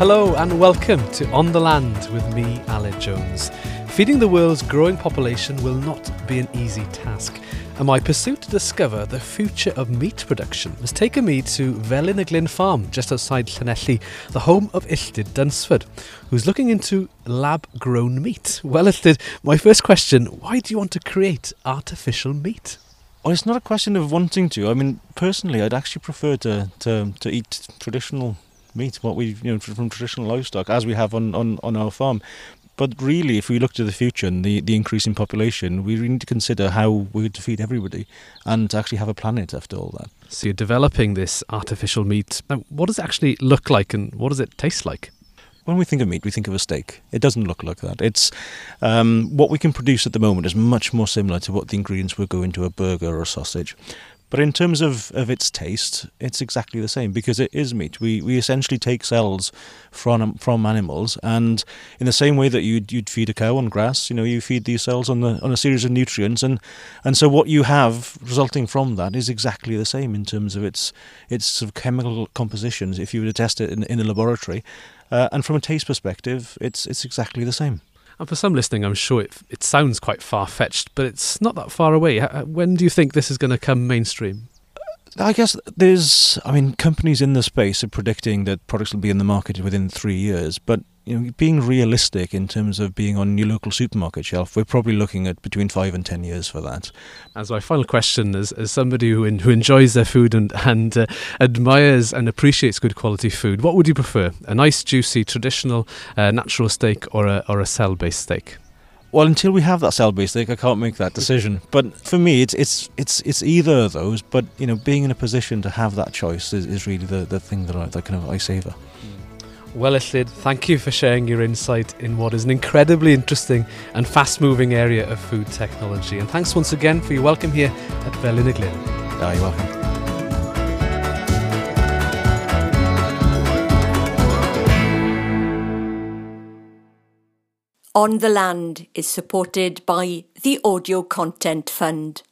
Hello and welcome to On the Land with me, Aled Jones. Feeding the world's growing population will not be an easy task, and my pursuit to discover the future of meat production has taken me to Felyn Farm, just outside Llanelli, the home of Illtyd Dunsford, who's looking into lab-grown meat. Well, Illtyd, my first question, why do you want to create artificial meat? Well, it's not a question of wanting to. I mean, personally, I'd actually prefer to, to, to eat traditional meat, what we you know from traditional livestock, as we have on, on, on our farm. But really, if we look to the future and the, the increase in population, we need to consider how we're to feed everybody and to actually have a planet after all that. So you're developing this artificial meat. Now, what does it actually look like and what does it taste like? When we think of meat, we think of a steak. It doesn't look like that. It's um, what we can produce at the moment is much more similar to what the ingredients would go into a burger or a sausage. But in terms of, of its taste, it's exactly the same because it is meat. We we essentially take cells from from animals, and in the same way that you'd you'd feed a cow on grass, you know, you feed these cells on the on a series of nutrients, and and so what you have resulting from that is exactly the same in terms of its its sort of chemical compositions. If you were to test it in in a laboratory, uh, and from a taste perspective, it's it's exactly the same. And for some listening, I'm sure it, it sounds quite far fetched, but it's not that far away. Uh, uh, when do you think this is going to come mainstream? I guess there's, I mean, companies in the space are predicting that products will be in the market within three years, but you know, being realistic in terms of being on your local supermarket shelf, we're probably looking at between five and ten years for that. As my final question, as, as somebody who who enjoys their food and and uh, admires and appreciates good quality food, what would you prefer? A nice, juicy, traditional, uh, natural steak, or a or a cell based steak? Well, until we have that cell-based steak, I can't make that decision. But for me, it's it's it's it's either of those. But you know, being in a position to have that choice is, is really the, the thing that I that kind of I savour. Mm. Well, Illtyd, thank you for sharing your insight in what is an incredibly interesting and fast moving area of food technology. And thanks once again for your welcome here at Felyn Oh, you're welcome. On the Land is supported by the Audio Content Fund.